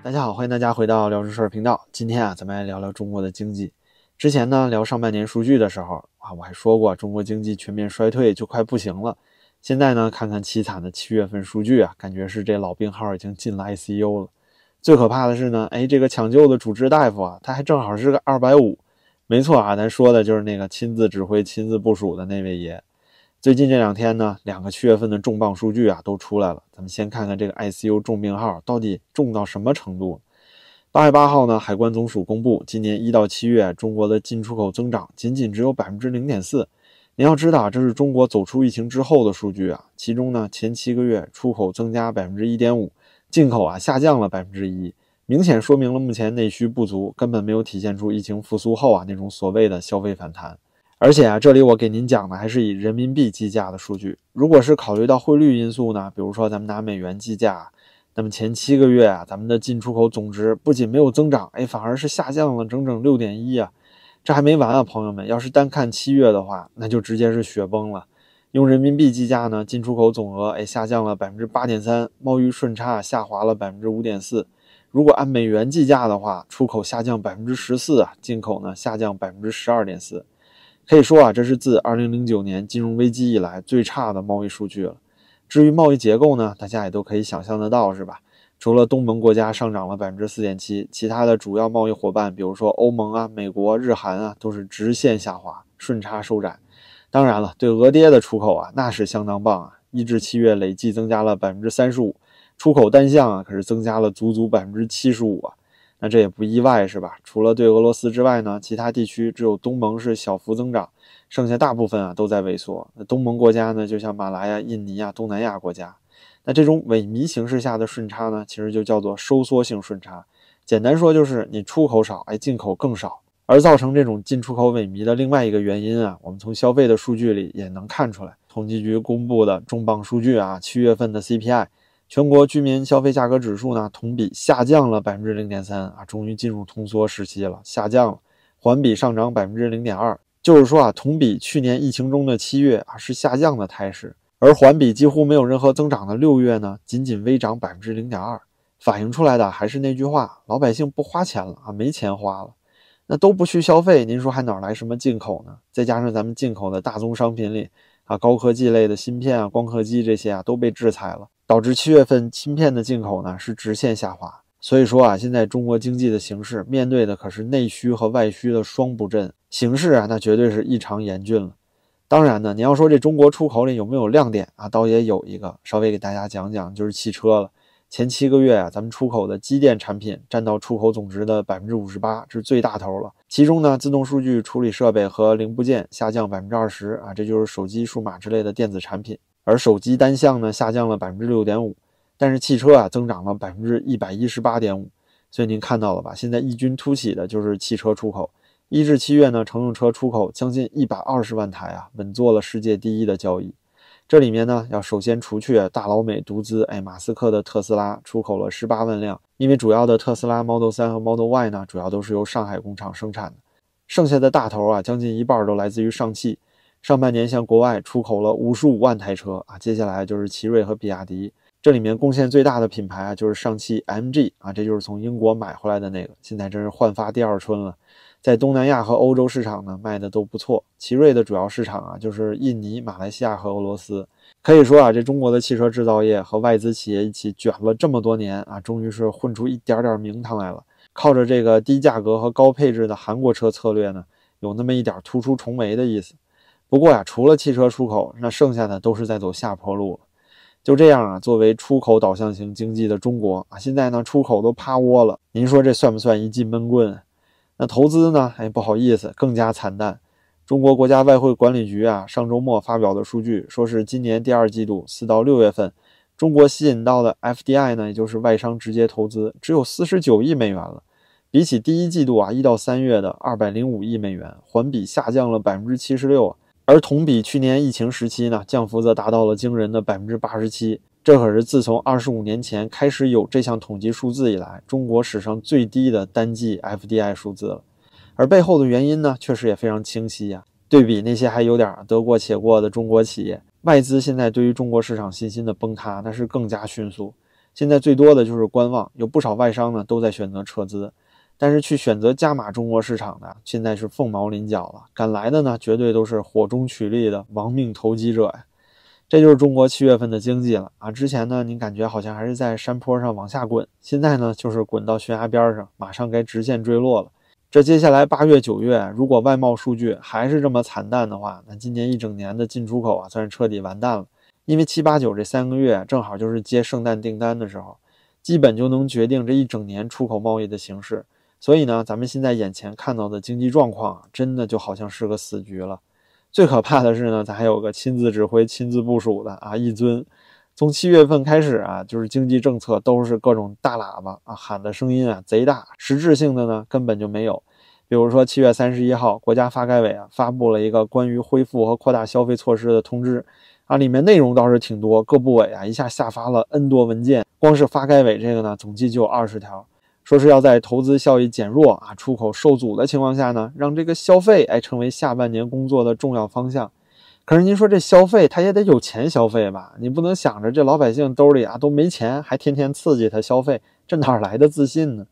大家好，欢迎大家回到聊正事频道。今天啊，咱们来聊聊中国的经济。之前呢，聊上半年数据的时候啊，我还说过中国经济全面衰退就快不行了。现在呢，看看凄惨的七月份数据啊，感觉是这老病号已经进了 ICU 了。最可怕的是呢，哎，这个抢救的主治大夫啊，他还正好是个二百五。没错啊，咱说的就是那个亲自指挥、亲自部署的那位爷。最近这两天呢，两个七月份的重磅数据啊都出来了。咱们先看看这个 ICU 重病号到底重到什么程度。八月八号呢，海关总署公布，今年一到七月中国的进出口增长仅仅只有百分之零点四。您要知道，这是中国走出疫情之后的数据啊。其中呢，前七个月出口增加百分之一点五，进口啊下降了百分之一。明显说明了目前内需不足，根本没有体现出疫情复苏后啊那种所谓的消费反弹。而且啊，这里我给您讲的还是以人民币计价的数据。如果是考虑到汇率因素呢，比如说咱们拿美元计价，那么前七个月啊，咱们的进出口总值不仅没有增长，哎，反而是下降了整整六点一啊。这还没完啊，朋友们，要是单看七月的话，那就直接是雪崩了。用人民币计价呢，进出口总额哎下降了百分之八点三，贸易顺差下滑了百分之五点四。如果按美元计价的话，出口下降百分之十四啊，进口呢下降百分之十二点四，可以说啊，这是自二零零九年金融危机以来最差的贸易数据了。至于贸易结构呢，大家也都可以想象得到，是吧？除了东盟国家上涨了百分之四点七，其他的主要贸易伙伴，比如说欧盟啊、美国、日韩啊，都是直线下滑，顺差收窄。当然了，对俄爹的出口啊，那是相当棒啊，一至七月累计增加了百分之三十五。出口单项啊，可是增加了足足百分之七十五啊，那这也不意外是吧？除了对俄罗斯之外呢，其他地区只有东盟是小幅增长，剩下大部分啊都在萎缩。那东盟国家呢，就像马来亚、印尼啊、东南亚国家，那这种萎靡形势下的顺差呢，其实就叫做收缩性顺差。简单说就是你出口少，哎，进口更少。而造成这种进出口萎靡的另外一个原因啊，我们从消费的数据里也能看出来。统计局公布的重磅数据啊，七月份的 CPI。全国居民消费价格指数呢，同比下降了百分之零点三啊，终于进入通缩时期了，下降了，环比上涨百分之零点二，就是说啊，同比去年疫情中的七月啊是下降的态势，而环比几乎没有任何增长的六月呢，仅仅微涨百分之零点二，反映出来的还是那句话，老百姓不花钱了啊，没钱花了，那都不去消费，您说还哪来什么进口呢？再加上咱们进口的大宗商品里啊，高科技类的芯片啊、光刻机这些啊都被制裁了。导致七月份芯片的进口呢是直线下滑，所以说啊，现在中国经济的形势面对的可是内需和外需的双不振，形势啊那绝对是异常严峻了。当然呢，你要说这中国出口里有没有亮点啊，倒也有一个，稍微给大家讲讲，就是汽车了。前七个月啊，咱们出口的机电产品占到出口总值的百分之五十八，这是最大头了。其中呢，自动数据处理设备和零部件下降百分之二十啊，这就是手机、数码之类的电子产品。而手机单项呢下降了百分之六点五，但是汽车啊增长了百分之一百一十八点五，所以您看到了吧？现在异军突起的就是汽车出口。一至七月呢，乘用车出口将近一百二十万台啊，稳坐了世界第一的交易。这里面呢，要首先除去大老美独资，哎，马斯克的特斯拉出口了十八万辆，因为主要的特斯拉 Model 3和 Model Y 呢，主要都是由上海工厂生产的。剩下的大头啊，将近一半都来自于上汽。上半年向国外出口了五十五万台车啊，接下来就是奇瑞和比亚迪，这里面贡献最大的品牌啊就是上汽 MG 啊，这就是从英国买回来的那个，现在真是焕发第二春了，在东南亚和欧洲市场呢卖的都不错。奇瑞的主要市场啊就是印尼、马来西亚和俄罗斯，可以说啊这中国的汽车制造业和外资企业一起卷了这么多年啊，终于是混出一点点名堂来了。靠着这个低价格和高配置的韩国车策略呢，有那么一点突出重围的意思。不过呀，除了汽车出口，那剩下的都是在走下坡路了。就这样啊，作为出口导向型经济的中国啊，现在呢出口都趴窝了。您说这算不算一记闷棍？那投资呢？哎，不好意思，更加惨淡。中国国家外汇管理局啊，上周末发表的数据说是今年第二季度四到六月份，中国吸引到的 FDI 呢，也就是外商直接投资，只有四十九亿美元了。比起第一季度啊一到三月的二百零五亿美元，环比下降了百分之七十六。而同比去年疫情时期呢，降幅则达到了惊人的百分之八十七，这可是自从二十五年前开始有这项统计数字以来，中国史上最低的单季 FDI 数字了。而背后的原因呢，确实也非常清晰呀。对比那些还有点得过且过的中国企业，外资现在对于中国市场信心的崩塌，那是更加迅速。现在最多的就是观望，有不少外商呢都在选择撤资。但是去选择加码中国市场的，现在是凤毛麟角了。赶来的呢，绝对都是火中取栗的亡命投机者呀。这就是中国七月份的经济了啊！之前呢，您感觉好像还是在山坡上往下滚，现在呢，就是滚到悬崖边上，马上该直线坠落了。这接下来八月、九月，如果外贸数据还是这么惨淡的话，那今年一整年的进出口啊，算是彻底完蛋了。因为七八九这三个月正好就是接圣诞订单的时候，基本就能决定这一整年出口贸易的形势。所以呢，咱们现在眼前看到的经济状况，真的就好像是个死局了。最可怕的是呢，咱还有个亲自指挥、亲自部署的啊，一尊。从七月份开始啊，就是经济政策都是各种大喇叭啊喊的声音啊贼大，实质性的呢根本就没有。比如说七月三十一号，国家发改委啊发布了一个关于恢复和扩大消费措施的通知啊，里面内容倒是挺多，各部委啊一下下发了 N 多文件，光是发改委这个呢，总计就有二十条。说是要在投资效益减弱啊、出口受阻的情况下呢，让这个消费哎成为下半年工作的重要方向。可是您说这消费他也得有钱消费吧？你不能想着这老百姓兜里啊都没钱，还天天刺激他消费，这哪来的自信呢？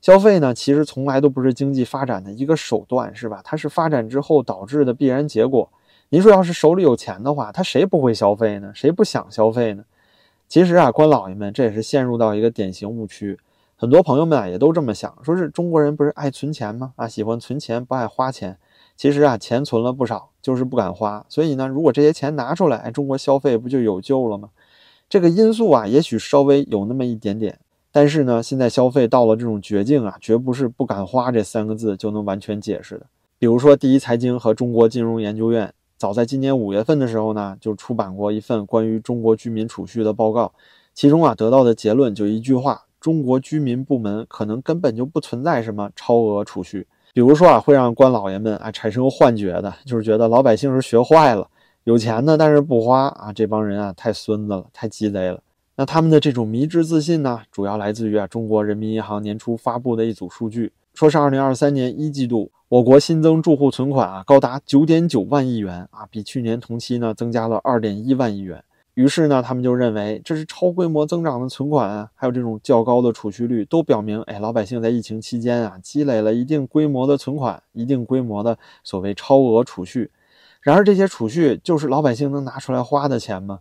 消费呢，其实从来都不是经济发展的一个手段，是吧？它是发展之后导致的必然结果。您说要是手里有钱的话，他谁不会消费呢？谁不想消费呢？其实啊，官老爷们这也是陷入到一个典型误区。很多朋友们啊也都这么想，说是中国人不是爱存钱吗？啊，喜欢存钱，不爱花钱。其实啊，钱存了不少，就是不敢花。所以呢，如果这些钱拿出来，哎，中国消费不就有救了吗？这个因素啊，也许稍微有那么一点点。但是呢，现在消费到了这种绝境啊，绝不是不敢花这三个字就能完全解释的。比如说，第一财经和中国金融研究院早在今年五月份的时候呢，就出版过一份关于中国居民储蓄的报告，其中啊得到的结论就一句话。中国居民部门可能根本就不存在什么超额储蓄，比如说啊，会让官老爷们啊产生幻觉的，就是觉得老百姓是学坏了，有钱呢，但是不花啊，这帮人啊太孙子了，太鸡贼了。那他们的这种迷之自信呢，主要来自于啊中国人民银行年初发布的一组数据，说是二零二三年一季度我国新增住户存款啊高达九点九万亿元啊，比去年同期呢增加了二点一万亿元。于是呢，他们就认为这是超规模增长的存款啊，还有这种较高的储蓄率，都表明，哎，老百姓在疫情期间啊，积累了一定规模的存款，一定规模的所谓超额储蓄。然而，这些储蓄就是老百姓能拿出来花的钱吗？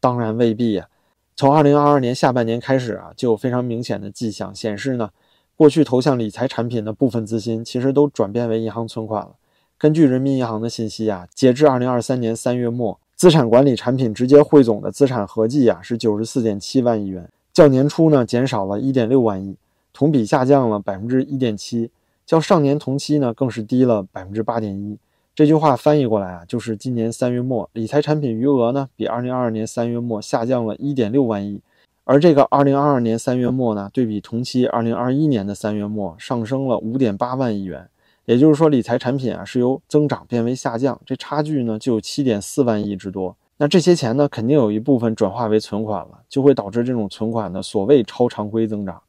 当然未必呀。从二零二二年下半年开始啊，就有非常明显的迹象显示呢，过去投向理财产品的部分资金，其实都转变为银行存款了。根据人民银行的信息啊，截至二零二三年三月末。资产管理产品直接汇总的资产合计啊是九十四点七万亿元，较年初呢减少了一点六万亿，同比下降了百分之一点七，较上年同期呢更是低了百分之八点一。这句话翻译过来啊，就是今年三月末理财产品余额呢比二零二二年三月末下降了一点六万亿，而这个二零二二年三月末呢对比同期二零二一年的三月末上升了五点八万亿元。也就是说，理财产品啊是由增长变为下降，这差距呢就有七点四万亿之多。那这些钱呢，肯定有一部分转化为存款了，就会导致这种存款的所谓超常规增长。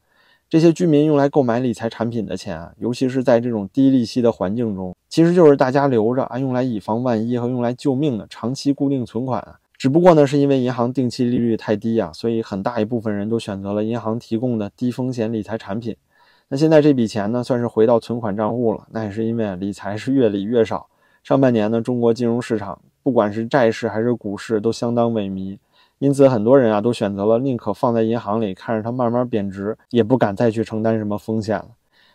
这些居民用来购买理财产品的钱啊，尤其是在这种低利息的环境中，其实就是大家留着啊，用来以防万一和用来救命的长期固定存款啊。只不过呢，是因为银行定期利率太低啊，所以很大一部分人都选择了银行提供的低风险理财产品。那现在这笔钱呢，算是回到存款账户了。那也是因为理财是越理越少。上半年呢，中国金融市场不管是债市还是股市都相当萎靡，因此很多人啊都选择了宁可放在银行里看着它慢慢贬值，也不敢再去承担什么风险了。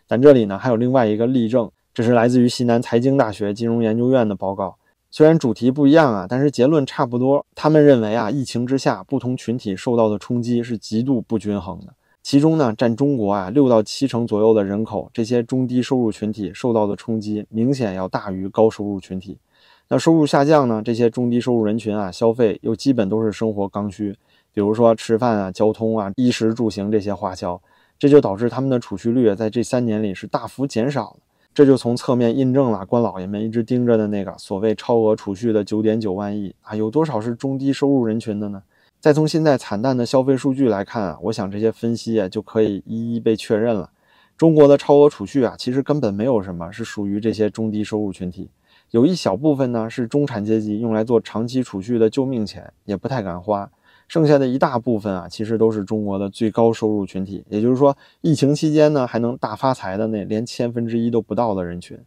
但这里呢还有另外一个例证，这是来自于西南财经大学金融研究院的报告。虽然主题不一样啊，但是结论差不多。他们认为啊，疫情之下不同群体受到的冲击是极度不均衡的。其中呢，占中国啊六到七成左右的人口，这些中低收入群体受到的冲击明显要大于高收入群体。那收入下降呢，这些中低收入人群啊，消费又基本都是生活刚需，比如说吃饭啊、交通啊、衣食住行这些花销，这就导致他们的储蓄率在这三年里是大幅减少的。这就从侧面印证了官老爷们一直盯着的那个所谓超额储蓄的九点九万亿啊，有多少是中低收入人群的呢？再从现在惨淡的消费数据来看啊，我想这些分析啊就可以一一被确认了。中国的超额储蓄啊，其实根本没有什么是属于这些中低收入群体，有一小部分呢是中产阶级用来做长期储蓄的救命钱，也不太敢花。剩下的一大部分啊，其实都是中国的最高收入群体，也就是说，疫情期间呢还能大发财的那连千分之一都不到的人群。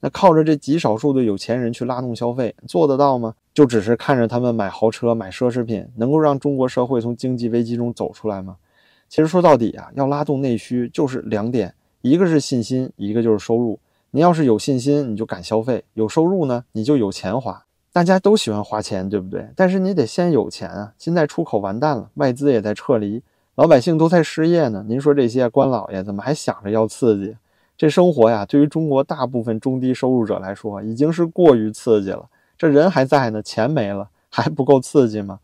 那靠着这极少数的有钱人去拉动消费，做得到吗？就只是看着他们买豪车、买奢侈品，能够让中国社会从经济危机中走出来吗？其实说到底啊，要拉动内需就是两点，一个是信心，一个就是收入。你要是有信心，你就敢消费；有收入呢，你就有钱花。大家都喜欢花钱，对不对？但是你得先有钱啊！现在出口完蛋了，外资也在撤离，老百姓都在失业呢。您说这些官老爷怎么还想着要刺激？这生活呀，对于中国大部分中低收入者来说，已经是过于刺激了。这人还在呢，钱没了，还不够刺激吗？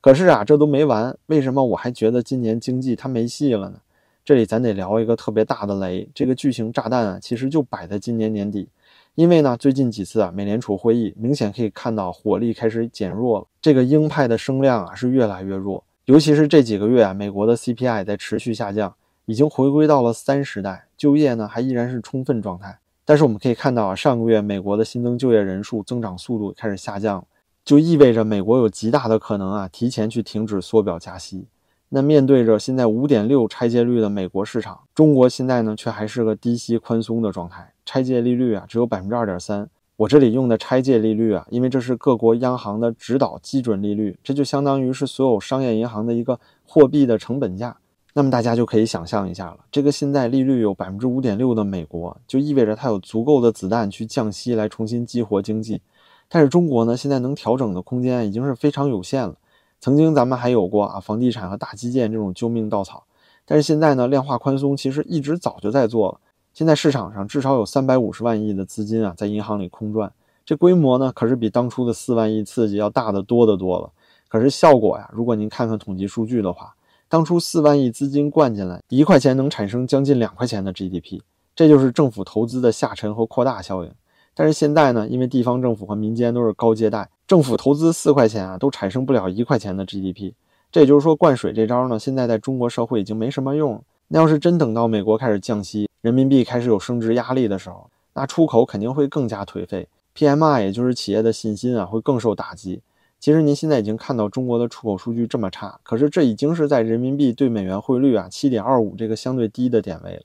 可是啊，这都没完。为什么我还觉得今年经济它没戏了呢？这里咱得聊一个特别大的雷，这个巨型炸弹啊，其实就摆在今年年底。因为呢，最近几次啊，美联储会议明显可以看到火力开始减弱了，这个鹰派的声量啊是越来越弱。尤其是这几个月啊，美国的 CPI 在持续下降。已经回归到了三时代，就业呢还依然是充分状态。但是我们可以看到啊，上个月美国的新增就业人数增长速度开始下降，就意味着美国有极大的可能啊提前去停止缩表加息。那面对着现在五点六拆借率的美国市场，中国现在呢却还是个低息宽松的状态，拆借利率啊只有百分之二点三。我这里用的拆借利率啊，因为这是各国央行的指导基准利率，这就相当于是所有商业银行的一个货币的成本价。那么大家就可以想象一下了，这个现在利率有百分之五点六的美国，就意味着它有足够的子弹去降息来重新激活经济。但是中国呢，现在能调整的空间已经是非常有限了。曾经咱们还有过啊，房地产和大基建这种救命稻草，但是现在呢，量化宽松其实一直早就在做了。现在市场上至少有三百五十万亿的资金啊，在银行里空转，这规模呢，可是比当初的四万亿刺激要大得多得多了。可是效果呀，如果您看看统计数据的话，当初四万亿资金灌进来，一块钱能产生将近两块钱的 GDP，这就是政府投资的下沉和扩大效应。但是现在呢，因为地方政府和民间都是高借贷，政府投资四块钱啊，都产生不了一块钱的 GDP。这也就是说，灌水这招呢，现在在中国社会已经没什么用。那要是真等到美国开始降息，人民币开始有升值压力的时候，那出口肯定会更加颓废，PMI 也就是企业的信心啊，会更受打击。其实您现在已经看到中国的出口数据这么差，可是这已经是在人民币对美元汇率啊七点二五这个相对低的点位了。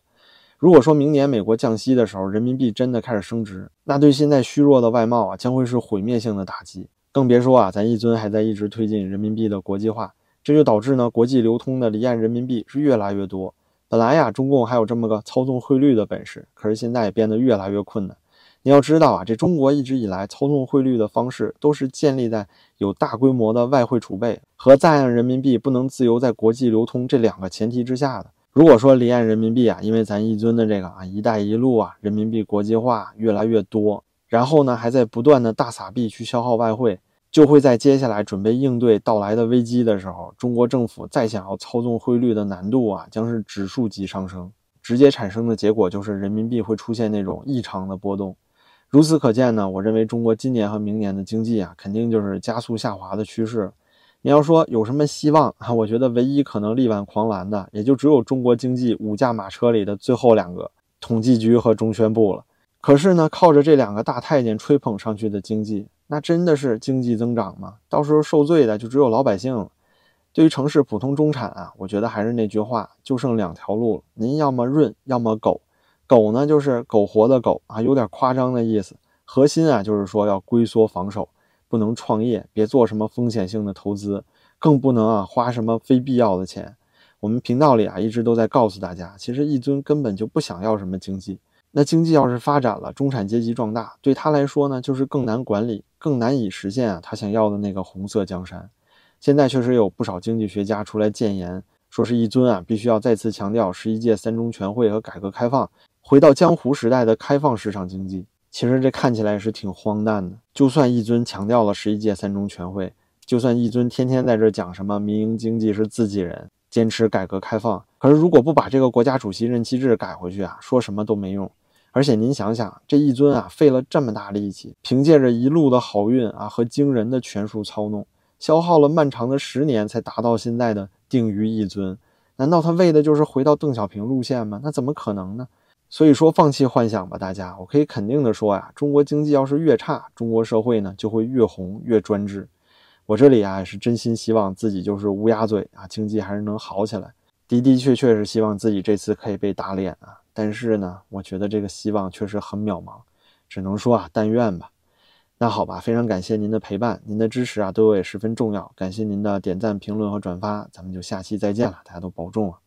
如果说明年美国降息的时候，人民币真的开始升值，那对现在虚弱的外贸啊将会是毁灭性的打击。更别说啊，咱一尊还在一直推进人民币的国际化，这就导致呢国际流通的离岸人民币是越来越多。本来呀，中共还有这么个操纵汇率的本事，可是现在也变得越来越困难。你要知道啊，这中国一直以来操纵汇率的方式，都是建立在有大规模的外汇储备和在岸人民币不能自由在国际流通这两个前提之下的。如果说离岸人民币啊，因为咱一尊的这个啊“一带一路”啊，人民币国际化越来越多，然后呢还在不断的大撒币去消耗外汇，就会在接下来准备应对到来的危机的时候，中国政府再想要操纵汇率的难度啊，将是指数级上升，直接产生的结果就是人民币会出现那种异常的波动。如此可见呢，我认为中国今年和明年的经济啊，肯定就是加速下滑的趋势。你要说有什么希望啊？我觉得唯一可能力挽狂澜的，也就只有中国经济五驾马车里的最后两个——统计局和中宣部了。可是呢，靠着这两个大太监吹捧上去的经济，那真的是经济增长吗？到时候受罪的就只有老百姓了。对于城市普通中产啊，我觉得还是那句话，就剩两条路了：您要么润，要么苟。狗呢，就是苟活的苟啊，有点夸张的意思。核心啊，就是说要龟缩防守，不能创业，别做什么风险性的投资，更不能啊花什么非必要的钱。我们频道里啊一直都在告诉大家，其实一尊根本就不想要什么经济。那经济要是发展了，中产阶级壮大，对他来说呢，就是更难管理，更难以实现啊他想要的那个红色江山。现在确实有不少经济学家出来建言，说是一尊啊必须要再次强调十一届三中全会和改革开放。回到江湖时代的开放市场经济，其实这看起来是挺荒诞的。就算一尊强调了十一届三中全会，就算一尊天天在这讲什么民营经济是自己人，坚持改革开放，可是如果不把这个国家主席任期制改回去啊，说什么都没用。而且您想想，这一尊啊费了这么大力气，凭借着一路的好运啊和惊人的权术操弄，消耗了漫长的十年才达到现在的定于一尊。难道他为的就是回到邓小平路线吗？那怎么可能呢？所以说，放弃幻想吧，大家。我可以肯定的说呀，中国经济要是越差，中国社会呢就会越红越专制。我这里啊也是真心希望自己就是乌鸦嘴啊，经济还是能好起来。的的确确是希望自己这次可以被打脸啊，但是呢，我觉得这个希望确实很渺茫，只能说啊，但愿吧。那好吧，非常感谢您的陪伴，您的支持啊对我也十分重要，感谢您的点赞、评论和转发，咱们就下期再见了，大家都保重啊。